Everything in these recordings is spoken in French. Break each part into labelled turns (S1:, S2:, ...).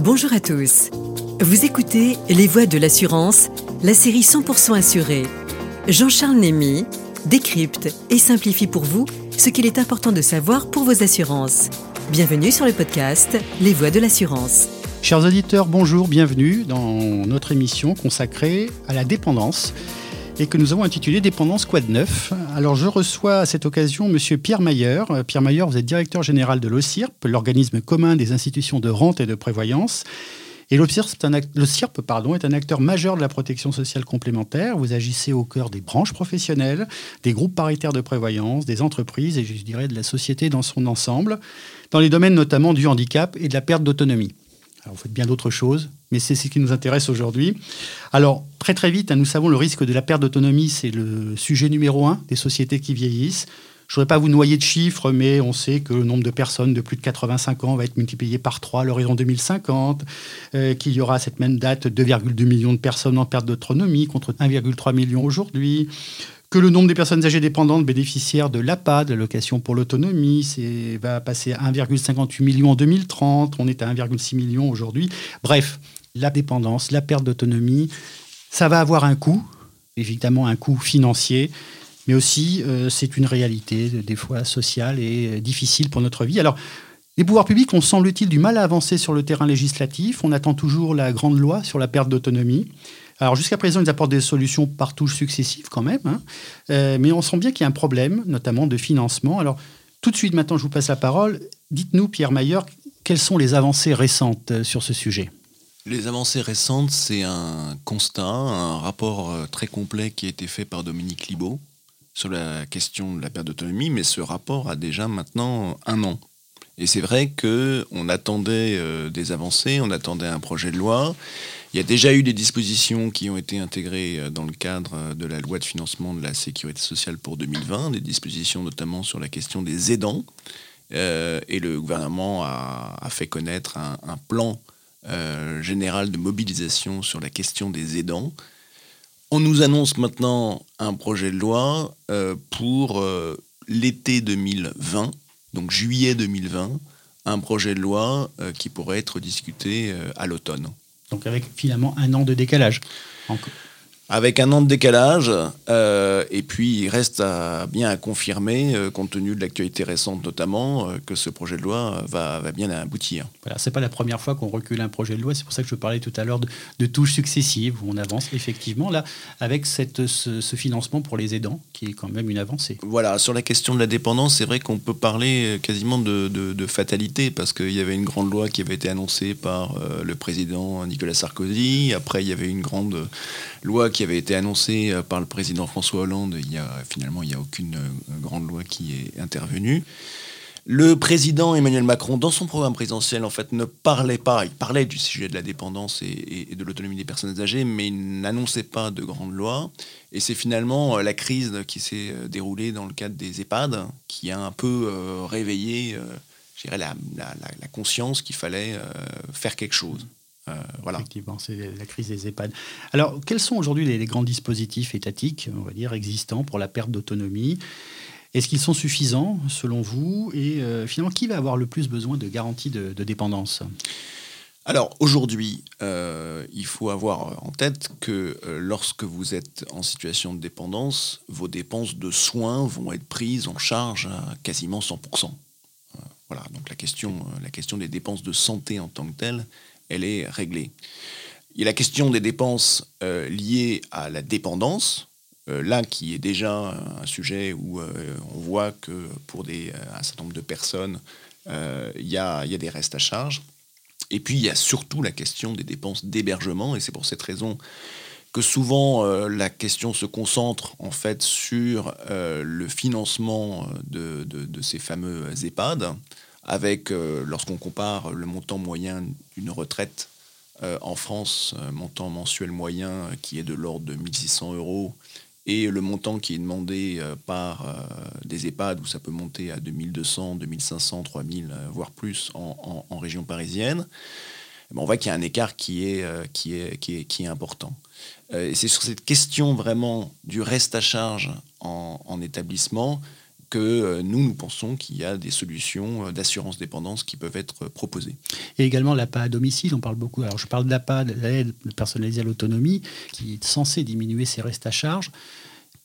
S1: Bonjour à tous. Vous écoutez Les Voix de l'assurance, la série 100% assurée. Jean-Charles Némy décrypte et simplifie pour vous ce qu'il est important de savoir pour vos assurances. Bienvenue sur le podcast Les Voix de l'assurance.
S2: Chers auditeurs, bonjour, bienvenue dans notre émission consacrée à la dépendance et que nous avons intitulé Dépendance Quad 9. Alors je reçois à cette occasion Monsieur Pierre Mayer. Euh, Pierre Mayer, vous êtes directeur général de l'OCIRP, l'organisme commun des institutions de rente et de prévoyance. Et l'OCIRP pardon, est un acteur majeur de la protection sociale complémentaire. Vous agissez au cœur des branches professionnelles, des groupes paritaires de prévoyance, des entreprises et je dirais de la société dans son ensemble, dans les domaines notamment du handicap et de la perte d'autonomie. Alors, vous faites bien d'autres choses, mais c'est ce qui nous intéresse aujourd'hui. Alors, très très vite, hein, nous savons le risque de la perte d'autonomie, c'est le sujet numéro un des sociétés qui vieillissent. Je ne voudrais pas vous noyer de chiffres, mais on sait que le nombre de personnes de plus de 85 ans va être multiplié par 3 à l'horizon 2050, euh, qu'il y aura à cette même date 2,2 millions de personnes en perte d'autonomie contre 1,3 million aujourd'hui, que le nombre des personnes âgées dépendantes bénéficiaires de l'APA, de l'allocation pour l'autonomie, va passer à 1,58 million en 2030, on est à 1,6 million aujourd'hui. Bref, la dépendance, la perte d'autonomie, ça va avoir un coût, évidemment un coût financier, mais aussi euh, c'est une réalité des fois sociale et difficile pour notre vie. Alors, les pouvoirs publics ont, semble-t-il, du mal à avancer sur le terrain législatif. On attend toujours la grande loi sur la perte d'autonomie. Alors jusqu'à présent, ils apportent des solutions par touches successives quand même, hein. euh, mais on sent bien qu'il y a un problème, notamment de financement. Alors tout de suite, maintenant, je vous passe la parole. Dites-nous, Pierre Mayer, quelles sont les avancées récentes euh, sur ce sujet?
S3: Les avancées récentes, c'est un constat, un rapport euh, très complet qui a été fait par Dominique Libaud sur la question de la perte d'autonomie, mais ce rapport a déjà maintenant un an. Et c'est vrai qu'on attendait des avancées, on attendait un projet de loi, il y a déjà eu des dispositions qui ont été intégrées euh, dans le cadre euh, de la loi de financement de la sécurité sociale pour 2020, des dispositions notamment sur la question des aidants. Euh, et le gouvernement a, fait connaître un, plan général de mobilisation sur la question des aidants. On nous annonce maintenant un projet de loi pour l'été 2020, donc juillet 2020, un projet de loi qui pourrait être discuté à l'automne.
S2: Donc avec finalement un an de décalage
S3: avec un an de décalage. Euh, et puis, il reste bien à confirmer, euh, compte tenu de l'actualité récente notamment, euh, que ce projet de loi va, bien aboutir.
S2: Voilà, c'est pas la première fois qu'on recule un projet de loi. C'est pour ça que je parlais tout à l'heure de, touches successives où on avance effectivement là avec cette, ce, financement pour les aidants, qui est quand même une avancée.
S3: Voilà, sur la question de la dépendance, c'est vrai qu'on peut parler quasiment de, de fatalité parce qu'il y avait une grande loi qui avait été annoncée par le président Nicolas Sarkozy. Après, il y avait une grande loi qui avait été annoncée euh, par le président François Hollande. Il y a, finalement, il n'y a aucune euh, grande loi qui est intervenue. Le président Emmanuel Macron, dans son programme présidentiel, en fait, ne parlait pas, il parlait du sujet de la dépendance et, de l'autonomie des personnes âgées, mais il n'annonçait pas de grande loi. Et c'est finalement euh, la crise qui s'est déroulée dans le cadre des EHPAD qui a un peu réveillé, la, la, la, conscience qu'il fallait faire quelque chose.
S2: Euh, voilà. Effectivement, c'est la crise des EHPAD. Alors, quels sont aujourd'hui les, grands dispositifs étatiques, on va dire, existants pour la perte d'autonomie? Est-ce qu'ils sont suffisants, selon vous? Et euh, finalement, qui va avoir le plus besoin de garanties de, dépendance?
S3: Alors aujourd'hui, euh, il faut avoir en tête que lorsque vous êtes en situation de dépendance, vos dépenses de soins vont être prises en charge à quasiment 100%. voilà, donc la question, la question des dépenses de santé en tant que telle, elle est réglée. Il y a la question des dépenses euh, liées à la dépendance, euh, là qui est déjà un sujet où euh, on voit que pour un certain nombre de personnes, il y a, des restes à charge. Et puis il y a surtout la question des dépenses d'hébergement, et c'est pour cette raison que souvent la question se concentre en fait sur le financement de, de, ces fameux EHPAD avec, euh, lorsqu'on compare le montant moyen d'une retraite euh, en France, montant mensuel moyen qui est de l'ordre de 1600 euros, et le montant qui est demandé euh, par des EHPAD, où ça peut monter à 2200, 2500, 3000, voire plus en, région parisienne, on voit qu'il y a un écart qui est, important. c'est sur cette question vraiment du reste à charge en établissement que euh, nous, nous pensons qu'il y a des solutions euh, d'assurance dépendance qui peuvent être proposées.
S2: Et également l'APA à domicile, on parle beaucoup. Alors je parle de l'APA, de l'aide personnalisée à l'autonomie, qui est censée diminuer ses restes à charge.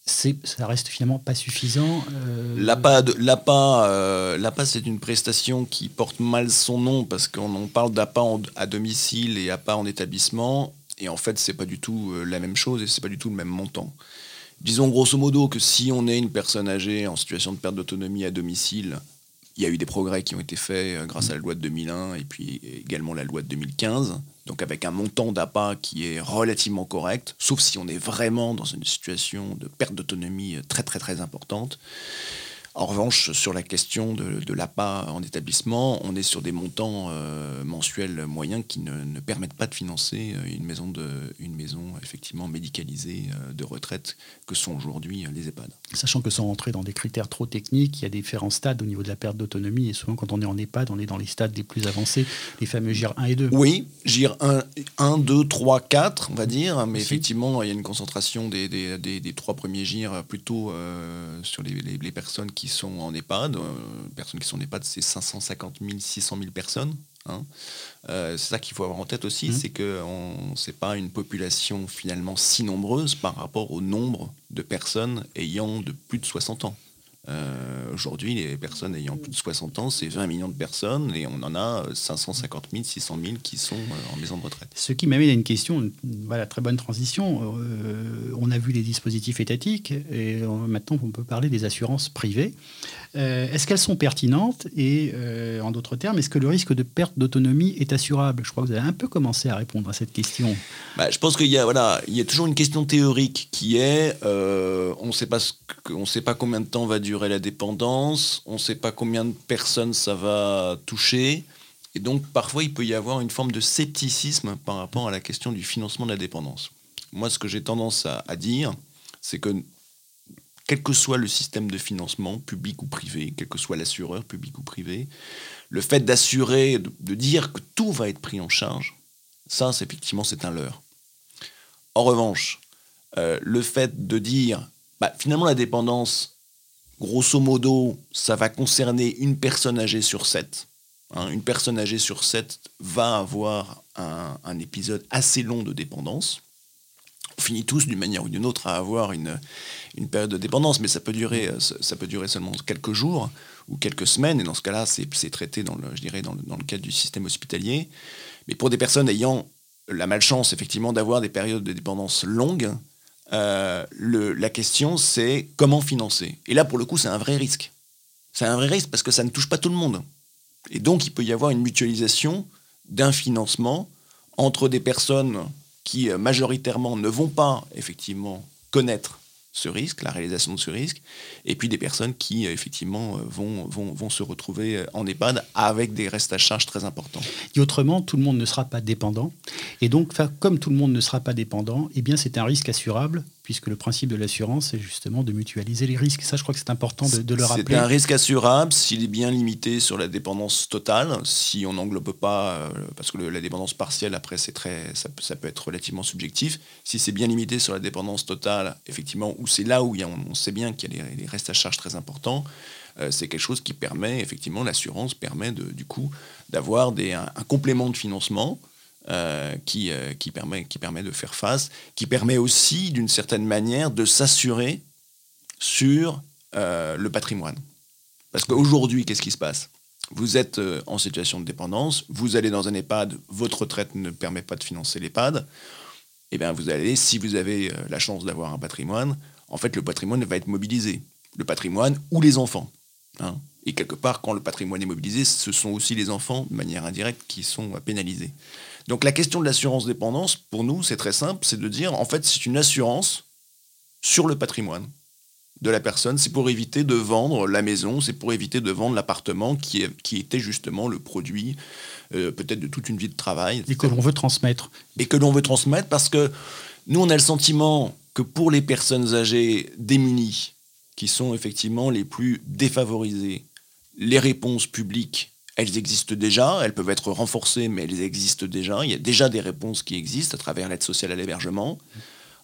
S2: Ça reste finalement pas suffisant.
S3: Euh... L'APA, l'APA, c'est une prestation qui porte mal son nom parce qu'on parle d'APA à domicile et APA en établissement. Et en fait, c'est pas du tout la même chose et c'est pas du tout le même montant. Disons grosso modo que si on est une personne âgée en situation de perte d'autonomie à domicile, il y a eu des progrès qui ont été faits euh, grâce à la loi de 2001 et puis également la loi de 2015, donc avec un montant d'appât qui est relativement correct, sauf si on est vraiment dans une situation de perte d'autonomie très très très importante. En revanche, sur la question de, l'APA en établissement, on est sur des montants euh, mensuels moyens qui ne, permettent pas de financer euh, une maison, de, une maison effectivement médicalisée euh, de retraite que sont aujourd'hui les EHPAD.
S2: Sachant que sans rentrer dans des critères trop techniques, il y a différents stades au niveau de la perte d'autonomie et souvent quand on est en EHPAD, on est dans les stades les plus avancés, les fameux GIR 1 et 2.
S3: Oui, GIR 1, 1 2, 3, 4, on va dire, mais effectivement, il y a une concentration des, des, des, trois premiers GIR plutôt sur les, les, les personnes qui qui sont en EHPAD. Euh, personnes qui sont en EHPAD, c'est 550 000, 600 000 personnes. Hein. Euh, c'est ça qu'il faut avoir en tête aussi, mmh. c'est que ce n'est pas une population finalement si nombreuse par rapport au nombre de personnes ayant de plus de 60 ans. Euh, aujourd'hui, les personnes ayant plus de 60 ans, c'est 20 millions de personnes et on en a 550 000, 600 000 qui sont euh, en maison de retraite.
S2: Ce qui m'amène à une question, voilà, très bonne transition. Euh, on a vu les dispositifs étatiques et maintenant on peut parler des assurances privées. Est-ce qu'elles sont pertinentes et, en d'autres termes, est-ce que le risque de perte d'autonomie est assurable? Je crois que vous avez un peu commencé à répondre à cette question.
S3: Bah, je pense qu'il y a, voilà, il y a toujours une question théorique qui est, on ne sait pas ne sait pas combien de temps va durer la dépendance, on ne sait pas combien de personnes ça va toucher. Et donc parfois il peut y avoir une forme de scepticisme par rapport à la question du financement de la dépendance. Moi ce que j'ai tendance à, dire, c'est que quel que soit le système de financement, public ou privé, quel que soit l'assureur, public ou privé, le fait d'assurer, de, dire que tout va être pris en charge, ça, c'est effectivement, c'est un leurre. En revanche, euh, le fait de dire bah, finalement, la dépendance, grosso modo, ça va concerner une personne âgée sur sept. Hein. une personne âgée sur sept va avoir un, épisode assez long de dépendance. On finit tous d'une manière ou d'une autre à avoir une, une période de dépendance, mais ça peut durer, ça peut durer seulement quelques jours ou quelques semaines, et dans ce cas-là, c'est traité dans le, je dirais, dans le, dans le cadre du système hospitalier. Mais pour des personnes ayant la malchance, effectivement, d'avoir des périodes de dépendance longues, euh, la question, c'est comment financer. Et là, pour le coup, c'est un vrai risque. C'est un vrai risque parce que ça ne touche pas tout le monde. Et donc, il peut y avoir une mutualisation d'un financement entre des personnes qui, euh, majoritairement, ne vont pas, effectivement, connaître ce risque, la réalisation de ce risque, et puis des personnes qui, euh, effectivement, euh, vont, vont, vont, se retrouver en EHPAD avec des restes à charge très importants.
S2: Et autrement, tout le monde ne sera pas dépendant. Et donc, comme tout le monde ne sera pas dépendant, eh bien, c'est un risque assurable puisque le principe de l'assurance, c'est justement de mutualiser les risques. Ça, je crois que c'est important de, le rappeler.
S3: C'est un risque assurable s'il est bien limité sur la dépendance totale, si on n'englobe pas, euh, parce que la dépendance partielle, après, c'est très, ça, peut être relativement subjectif. Si c'est bien limité sur la dépendance totale, effectivement, où c'est là où on, sait bien qu'il y a des restes à charge très importants, euh, c'est quelque chose qui permet, effectivement, l'assurance permet de, du coup d'avoir un, complément de financement euh, qui, euh, qui, permet, de faire face, qui permet aussi, d'une certaine manière, de s'assurer sur euh, le patrimoine. Parce qu'aujourd'hui, qu'est-ce qui se passe? Vous êtes en situation de dépendance, vous allez dans un EHPAD, votre retraite ne permet pas de financer l'EHPAD, et eh bien vous allez, si vous avez la chance d'avoir un patrimoine, en fait le patrimoine va être mobilisé. Le patrimoine ou les enfants. Hein. Et quelque part, quand le patrimoine est mobilisé, ce sont aussi les enfants, de manière indirecte, qui sont pénalisés. Donc la question de l'assurance dépendance, pour nous, c'est très simple, c'est de dire, en fait, c'est une assurance sur le patrimoine de la personne. C'est pour éviter de vendre la maison, c'est pour éviter de vendre l'appartement qui, qui était justement le produit euh, peut-être de toute une vie de travail.
S2: Et que l'on veut transmettre.
S3: Et que l'on veut transmettre parce que nous, on a le sentiment que pour les personnes âgées démunies, qui sont effectivement les plus défavorisées, les réponses publiques elles existent déjà, elles peuvent être renforcées, mais elles existent déjà. Il y a déjà des réponses qui existent à travers l'aide sociale à l'hébergement.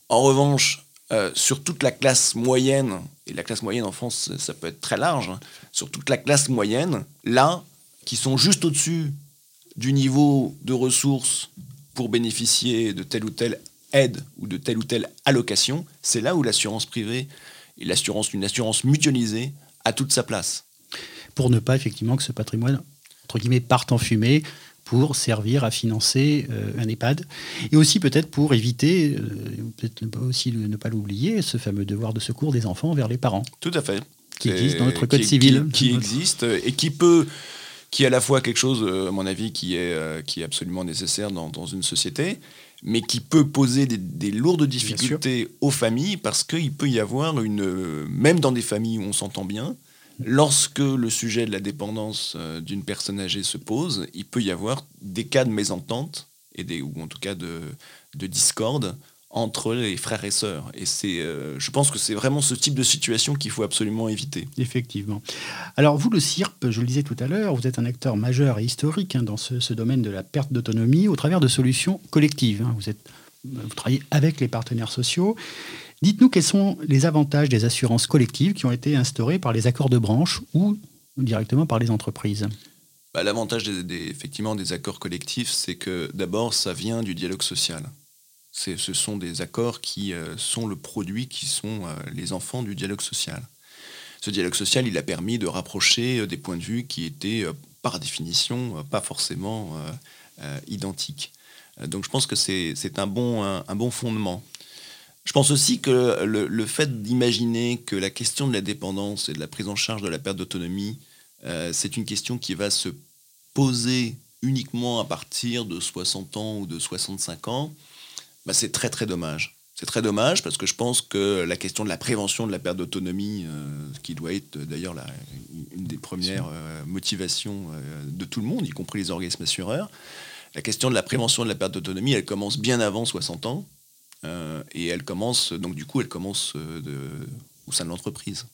S3: En revanche, sur toute la classe moyenne, et la classe moyenne en France, ça peut être très large, hein, sur toute la classe moyenne, là, qui sont juste au-dessus du niveau de ressources pour bénéficier de telle ou telle aide ou de telle ou telle allocation, c'est là où l'assurance privée et l'assurance, une assurance mutualisée a toute sa place.
S2: Pour ne pas effectivement que ce patrimoine, entre guillemets, parte en fumée pour servir à financer euh, un EHPAD et aussi peut-être pour éviter, euh, peut-être aussi ne pas l'oublier, ce fameux devoir de secours des enfants vers les parents.
S3: Tout à fait.
S2: Qui existe dans notre code civil.
S3: Qui, qui existe et qui peut qui est à la fois quelque chose, euh, à mon avis, qui est, qui est absolument nécessaire dans, dans une société, mais qui peut poser des, lourdes difficultés aux familles parce qu'il peut y avoir une, même dans des familles où on s'entend bien, lorsque le sujet de la dépendance euh, d'une personne âgée se pose, il peut y avoir des cas de mésentente et des, ou en tout cas de, de discorde entre les frères et sœurs. Et euh, je pense que c'est vraiment ce type de situation qu'il faut absolument éviter.
S2: Effectivement. Alors vous, le CIRP, je le disais tout à l'heure, vous êtes un acteur majeur et historique hein, dans ce, domaine de la perte d'autonomie au travers de solutions collectives. Hein. Vous, êtes, vous travaillez avec les partenaires sociaux. Dites-nous quels sont les avantages des assurances collectives qui ont été instaurées par les accords de branche ou directement par les entreprises
S3: bah, L'avantage effectivement des accords collectifs, c'est que d'abord, ça vient du dialogue social ce sont des accords qui euh, sont le produit, qui sont euh, les enfants du dialogue social. Ce dialogue social, il a permis de rapprocher euh, des points de vue qui étaient, par définition, pas forcément identiques. Donc je pense que c'est un, bon fondement. Je pense aussi que le, fait d'imaginer que la question de la dépendance et de la prise en charge de la perte d'autonomie, c'est une question qui va se poser uniquement à partir de 60 ans ou de 65 ans, bah, c'est très très dommage. C'est très dommage parce que je pense que la question de la prévention de la perte d'autonomie, euh, qui doit être euh, d'ailleurs une des premières euh, motivations de tout le monde, y compris les organismes assureurs, la question de la prévention de la perte d'autonomie, elle commence bien avant 60 ans et elle commence, donc du coup, elle commence de, au sein de l'entreprise.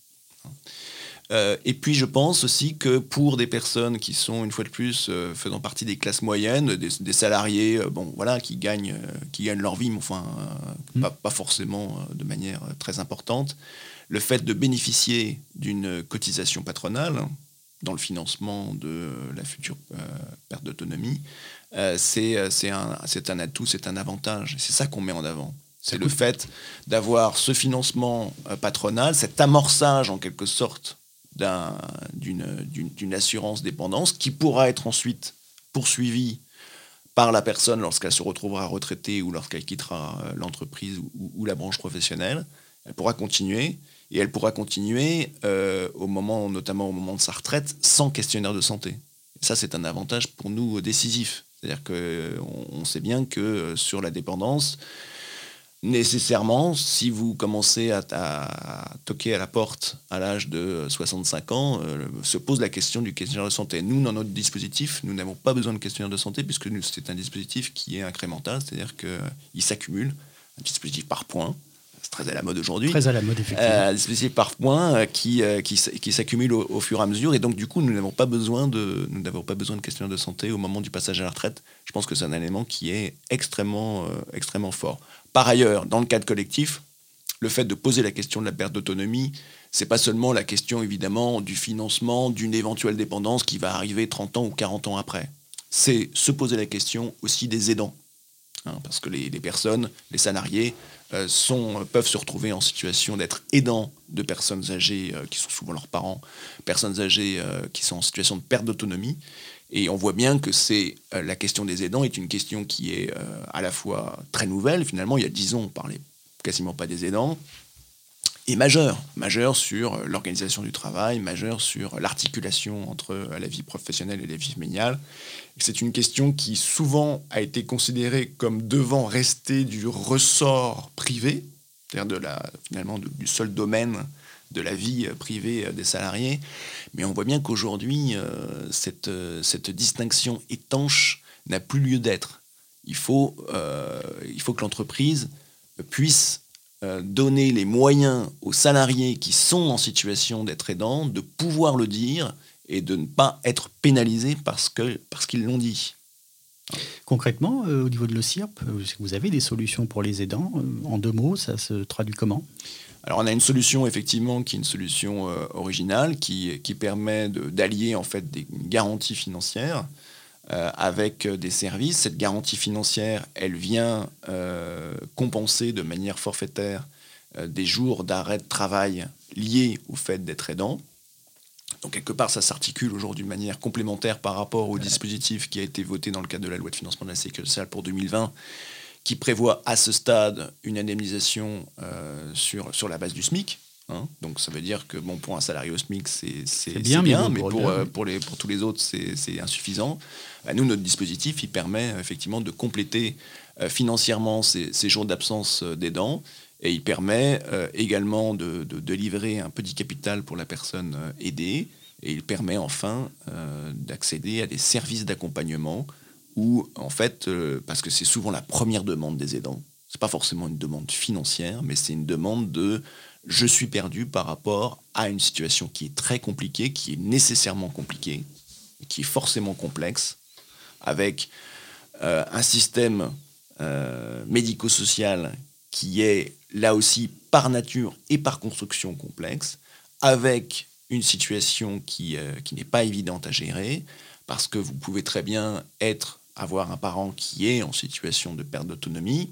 S3: Euh, et puis je pense aussi que pour des personnes qui sont une fois de plus euh, faisant partie des classes moyennes, des, salariés, euh, bon voilà, qui gagnent, qui gagnent leur vie, mais enfin mm. pas, forcément de manière très importante, le fait de bénéficier d'une cotisation patronale dans le financement de la future perte d'autonomie, c'est un, un atout, c'est un avantage. C'est ça qu'on met en avant. C'est le fait d'avoir ce financement patronal, cet amorçage en quelque sorte d'une assurance dépendance qui pourra être ensuite poursuivie par la personne lorsqu'elle se retrouvera retraitée ou lorsqu'elle quittera euh, l'entreprise ou, la branche professionnelle. Elle pourra continuer et elle pourra continuer euh, au moment, notamment au moment de sa retraite, sans questionnaire de santé. ça, c'est un avantage pour nous décisif. C'est-à-dire qu'on on sait bien que euh, sur la dépendance, nécessairement, si vous commencez à, toquer à la porte à l'âge de 65 ans, euh, se pose la question du questionnaire de santé. Nous, dans notre dispositif, nous n'avons pas besoin de questionnaire de santé puisque c'est un dispositif qui est incrémental, c'est-à-dire qu'il s'accumule, un dispositif par point. C'est très à la mode aujourd'hui.
S2: Très à la mode, effectivement. Euh,
S3: un dispositif par point euh, qui, qui, s'accumule au, fur et à mesure. Et donc, du coup, nous n'avons pas besoin de, nous n'avons pas besoin de questionnaire de santé au moment du passage à la retraite. Je pense que c'est un élément qui est extrêmement, extrêmement fort. Par ailleurs, dans le cadre collectif, le fait de poser la question de la perte d'autonomie, c'est pas seulement la question évidemment du financement d'une éventuelle dépendance qui va arriver 30 ans ou 40 ans après. C'est se poser la question aussi des aidants. Hein, parce que les, personnes, les salariés, euh, peuvent se retrouver en situation d'être aidants de personnes âgées euh, qui sont souvent leurs parents, personnes âgées euh, qui sont en situation de perte d'autonomie. Et on voit bien que c'est euh, la question des aidants est une question qui est euh, à la fois très nouvelle, finalement, il y a dix ans, on parlait quasiment pas des aidants, et majeure, majeure sur euh, l'organisation du travail, majeure sur l'articulation entre la vie professionnelle et la vie familiale. C'est une question qui souvent a été considérée comme devant rester du ressort privé, c'est-à-dire finalement du seul domaine de la vie privée des salariés. Mais on voit bien qu'aujourd'hui, euh, cette, euh, distinction étanche n'a plus lieu d'être. Il faut, euh, que l'entreprise puisse donner les moyens aux salariés qui sont en situation d'être aidants de pouvoir le dire et de ne pas être pénalisés parce qu'ils l'ont dit.
S2: Concrètement, au niveau de l'OCIRP, vous avez des solutions pour les aidants? En deux mots, ça se traduit comment?
S3: Alors on a une solution effectivement qui est une solution originale qui, permet d'allier en fait des garanties financières euh, avec euh, des services. Cette garantie financière, elle vient euh, compenser de manière forfaitaire des jours d'arrêt de travail liés au fait d'être aidant. Donc quelque part, ça s'articule aujourd'hui de manière complémentaire par rapport au dispositif qui a été voté dans le cadre de la loi de financement de la sécurité sociale pour 2020, qui prévoit à ce stade une indemnisation sur, sur la base du SMIC. Hein. Donc ça veut dire que bon, pour un salarié au SMIC, c'est bien, mais, pour, pour, les, pour tous les autres, c'est insuffisant. Bah, nous, notre dispositif, il permet euh, effectivement de compléter euh, financièrement ces, jours d'absence euh, d'aidant et il permet également de, livrer un petit capital pour la personne aidée et il permet enfin d'accéder à des services d'accompagnement où, en fait, parce que c'est souvent la première demande des aidants, c'est pas forcément une demande financière, mais c'est une demande de je suis perdu par rapport à une situation qui est très compliquée, qui est nécessairement compliquée, qui est forcément complexe, avec euh, un système euh, médico-social qui est là aussi par nature et par construction complexe, avec une situation qui, euh, qui n'est pas évidente à gérer, parce que vous pouvez très bien être, avoir un parent qui est en situation de perte d'autonomie.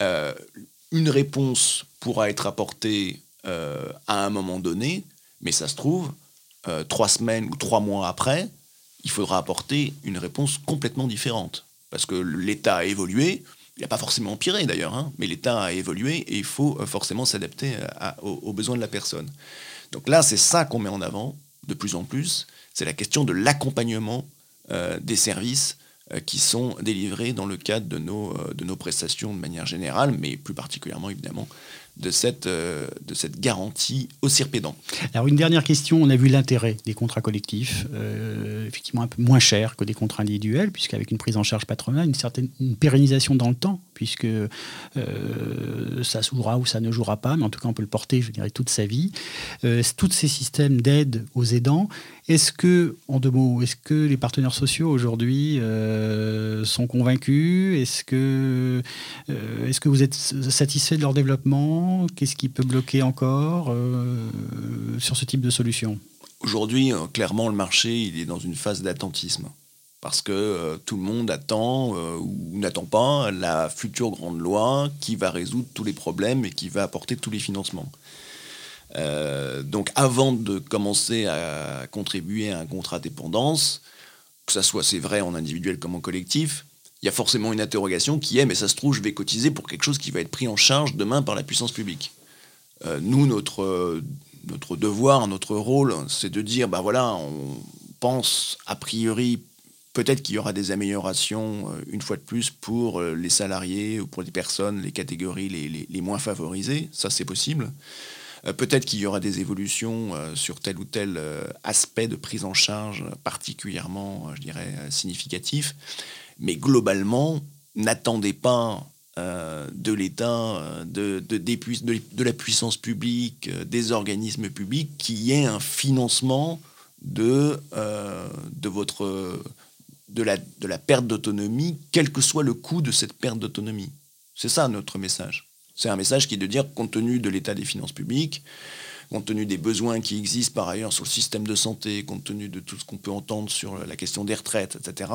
S3: une réponse pourra être apportée à un moment donné, mais ça se trouve, trois semaines ou trois mois après, il faudra apporter une réponse complètement différente. Parce que l'État a évolué, il n'a pas forcément empiré d'ailleurs, hein, mais l'État a évolué et il faut euh, forcément s'adapter euh, aux, besoins de la personne. Donc là, c'est ça qu'on met en avant de plus en plus, c'est la question de l'accompagnement euh, des services qui sont délivrés dans le cadre de nos, de nos prestations de manière générale, mais plus particulièrement évidemment de cette, euh, de cette garantie au cirpédant.
S2: Alors une dernière question, on a vu l'intérêt des contrats collectifs, euh, effectivement un peu moins cher que des contrats individuels, puisqu'avec une prise en charge patronale, une certaine pérennisation dans le temps, puisque euh, ça jouera ou ça ne jouera pas, mais en tout cas on peut le porter, je dirais, toute sa vie. tous ces systèmes d'aide aux aidants, est-ce que, en deux mots, est-ce que les partenaires sociaux aujourd'hui sont convaincus? Est-ce que, est-ce que vous êtes satisfait de leur développement? Qu'est-ce qui peut bloquer encore euh, sur ce type de solution?
S3: Aujourd'hui, euh, clairement, le marché est dans une phase d'attentisme. Parce que euh, tout le monde attend ou n'attend pas la future grande loi qui va résoudre tous les problèmes et qui va apporter tous les financements. Donc avant de commencer à contribuer à un contrat dépendance, que ça soit c'est vrai en individuel comme en collectif, il y a forcément une interrogation qui est, mais ça se trouve, je vais cotiser pour quelque chose qui va être pris en charge demain par la puissance publique. Euh, nous, notre, notre devoir, notre rôle, c'est de dire, ben voilà, on pense a priori peut-être qu'il y aura des améliorations, euh, une fois de plus, pour euh, les salariés ou pour les personnes, les catégories les, moins favorisées. Ça, c'est possible. Peut-être qu'il y aura des évolutions sur tel ou tel aspect de prise en charge particulièrement, je dirais, significatif. Mais globalement, n'attendez pas euh, de l'État, euh, de, la puissance publique, euh, des organismes publics, qu'il y ait un financement de la perte d'autonomie, quel que soit le coût de cette perte d'autonomie. C'est ça notre message. C'est un message qui est de dire, compte tenu de l'état des finances publiques, compte tenu des besoins qui existent par ailleurs sur le système de santé, compte tenu de tout ce qu'on peut entendre sur la question des retraites, etc.,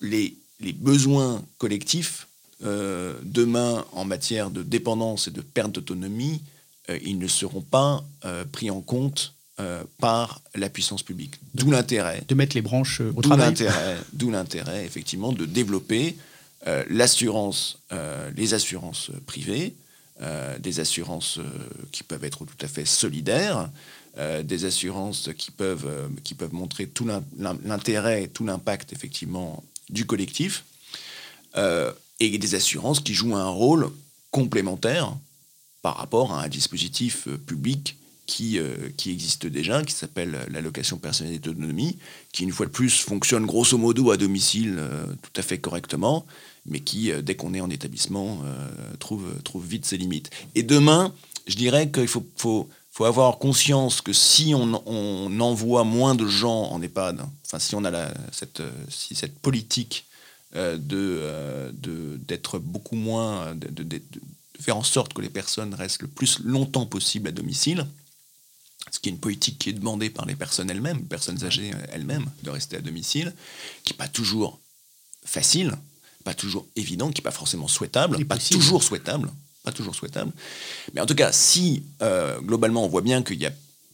S3: les, besoins collectifs, euh, demain, en matière de dépendance et de perte d'autonomie, euh, ils ne seront pas euh, pris en compte par la puissance publique. D'où l'intérêt.
S2: De mettre les branches au
S3: travail. D'où l'intérêt, effectivement, de développer l'assurance, les assurances privées, des assurances qui peuvent être tout à fait solidaires, des assurances qui peuvent, montrer tout l'intérêt, tout l'impact effectivement du collectif, euh, et des assurances qui jouent un rôle complémentaire par rapport à un dispositif euh, public qui, euh, qui existe déjà, qui s'appelle l'allocation personnelle d'autonomie, qui une fois de plus fonctionne grosso modo à domicile tout à fait correctement, mais qui, dès qu'on est en établissement, trouve, trouve vite ses limites. Et demain, je dirais qu'il faut, faut, faut, avoir conscience que si on, on, envoie moins de gens en EHPAD, enfin si on a la, cette, si cette politique de, d'être beaucoup moins, de, faire en sorte que les personnes restent le plus longtemps possible à domicile, ce qui est une politique qui est demandée par les personnes elles-mêmes, personnes âgées elles-mêmes, de rester à domicile, qui n'est pas toujours facile, pas toujours évident, qui n'est pas forcément souhaitable, pas toujours souhaitable, pas toujours souhaitable. Mais en tout cas, si euh, globalement on voit bien qu'il y a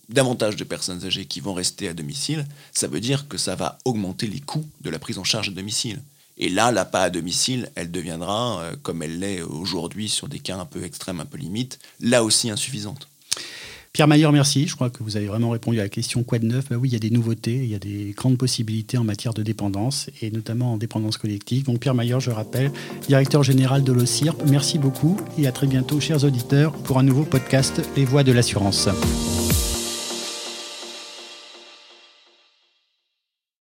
S3: davantage de personnes âgées qui vont rester à domicile, ça veut dire que ça va augmenter les coûts de la prise en charge à domicile. Et là, la pas à domicile, elle deviendra, euh, comme elle l'est aujourd'hui sur des cas un peu extrêmes, un peu limites, là aussi insuffisante.
S2: Pierre Maillard, merci. Je crois que vous avez vraiment répondu à la question quoi de neuf? Bah Oui, il y a des nouveautés, il y a des grandes possibilités en matière de dépendance et notamment en dépendance collective. Donc Pierre Maillard, je rappelle, directeur général de l'OCIRP, merci beaucoup et à très bientôt, chers auditeurs, pour un nouveau podcast Les Voix de l'assurance.